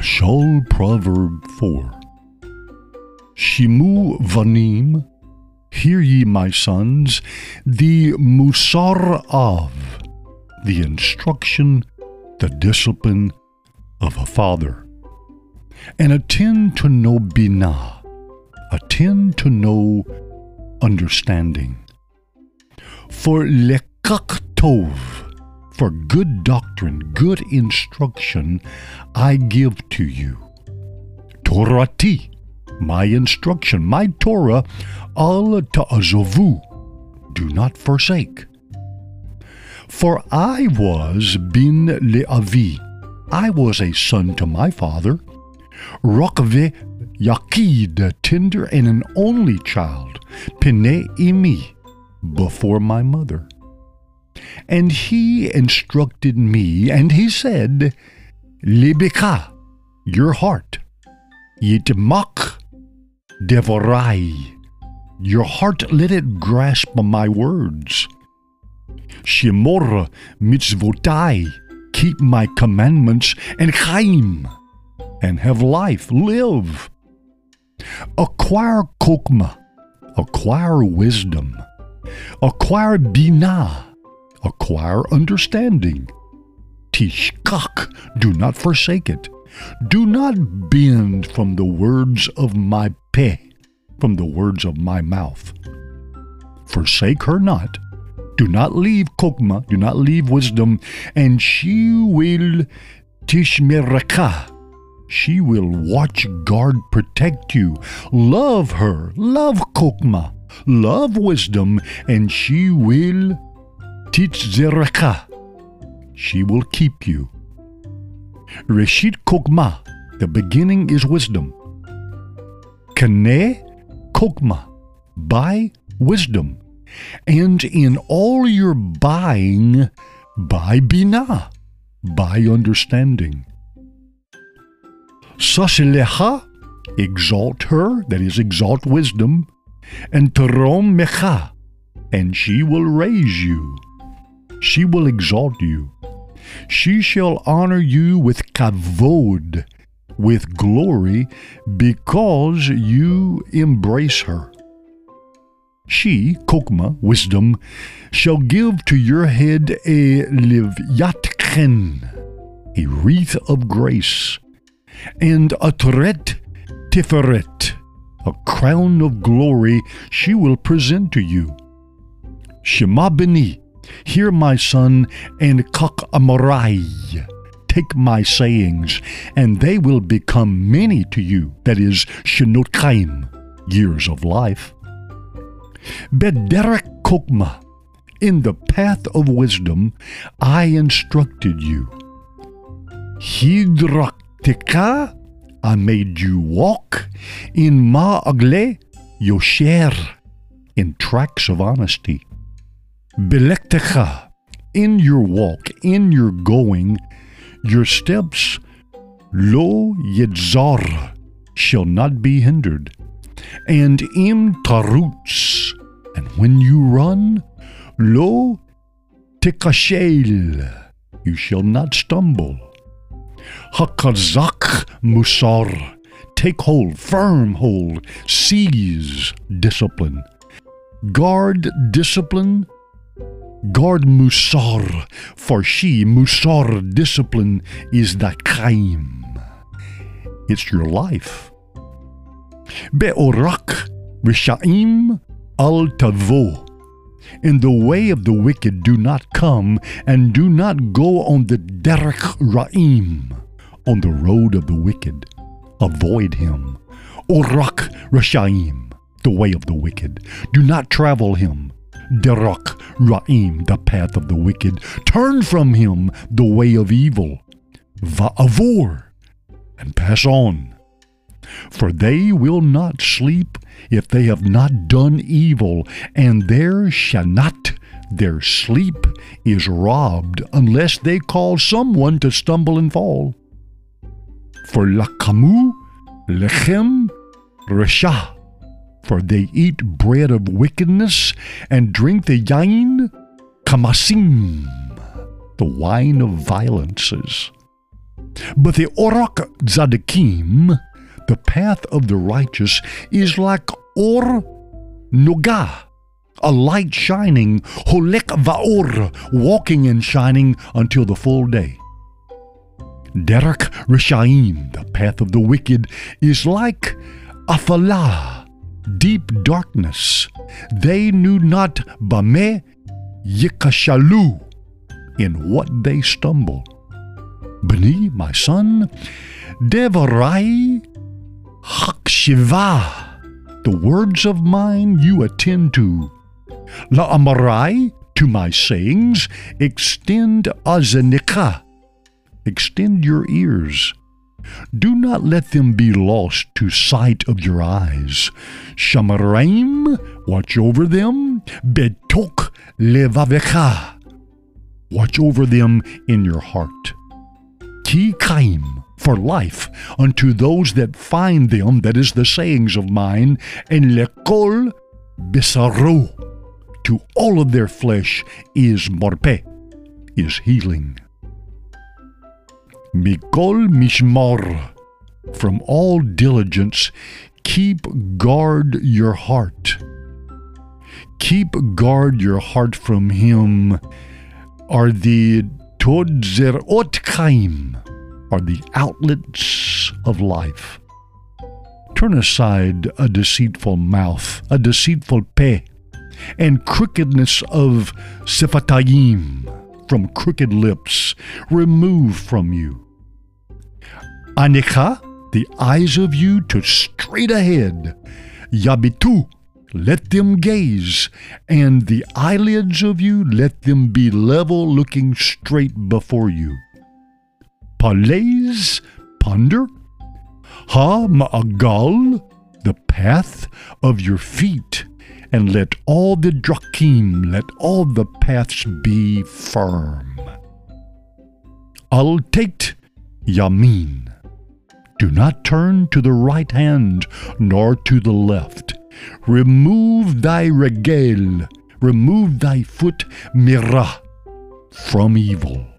Shol Proverb 4 Shimu Vanim, hear ye, my sons, the Musar Av, the instruction, the discipline of a father, and attend to no Binah, attend to no understanding. For lekak tov, for good doctrine, good instruction, I give to you. Torati, my instruction, my Torah, al ta'azovu, do not forsake. For I was bin le'avi, I was a son to my father, Rokve Yakid, tender and an only child, Pene imi, before my mother. And he instructed me, and he said, Libika, your heart, Yitmak, Devorai, your heart let it grasp my words. Shemor mitzvotai, keep my commandments, and chaim, and have life, live. Acquire kokma, acquire wisdom, acquire binah, acquire understanding. Tishkak, do not forsake it. Do not bend from the words of my peh, from the words of my mouth. Forsake her not. Do not leave kokma, do not leave wisdom, and she will tishmeraka. She will watch, guard, protect you. Love her, love kokma, love wisdom, and she will teach zeraka. She will keep you. Reshit kokma, the beginning is wisdom. Kane kokma, buy wisdom. And in all your buying, buy binah, buy understanding. Sasilecha, exalt her, that is, exalt wisdom, and terom mecha, and she will raise you. She will exalt you. She shall honor you with kavod, with glory, because you embrace her. She, Kokma, wisdom, shall give to your head a livyatchen, a wreath of grace, and a tret tiferet, a crown of glory she will present to you. Shema beni, hear my son, and kak amarai, take my sayings, and they will become many to you, that is, shenotchaim, years of life. Bederek kokma, in the path of wisdom I instructed you. Hidraktika, I made you walk in ma'agle yosher, in tracks of honesty. Belektecha, in your walk, in your going, your steps, lo yidzar, shall not be hindered. And im taruts, and when you run, lo tikashel, you shall not stumble. Hakazak musar, take hold, firm hold, seize discipline. Guard discipline, guard musar, for she, musar, discipline, is the kaim. It's your life. Be'orak rishaim al tavo. In the way of the wicked do not come, and do not go on the derech ra'im, on the road of the wicked. Avoid him. Orak rashaim, the way of the wicked. Do not travel him. Derech ra'im, the path of the wicked. Turn from him the way of evil. Va'avor, and pass on. For they will not sleep if they have not done evil, and their shanat, their sleep, is robbed unless they call someone to stumble and fall. For lakamu, lechem, resha, for they eat bread of wickedness and drink the yain, kamasim, the wine of violences. But the Orak Zadikim, the path of the righteous, is like Or Nogah, a light shining, Holek Vaor, walking and shining until the full day. Derek Rishaim, the path of the wicked, is like Afalah, deep darkness. They knew not Bame Yikashalu, in what they stumble. Bani, my son, Devarai Hakshiva, the words of mine you attend to. La Amarai, to my sayings, extend Azanika, extend your ears. Do not let them be lost to sight of your eyes. Shamaraim, watch over them. Betok levavecha, watch over them in your heart. Ki kaim, for life, unto those that find them, that is the sayings of mine, and lekol bisaro, to all of their flesh is morpe, is healing. Mikol mishmar, from all diligence, keep guard your heart. Keep guard your heart from him are the todzerot kaim, are the outlets of life. Turn aside a deceitful mouth, a deceitful pe, and crookedness of sifatayim, from crooked lips, remove from you. Anika, the eyes of you to straight ahead. Yabitu, let them gaze, and the eyelids of you let them be level looking straight before you. Palez, ponder. Ha ma'agal, the path of your feet and let all the drakim, let all the paths be firm. Al take yamin. Do not turn to the right hand nor to the left. Remove thy regel, remove thy foot mirah from evil.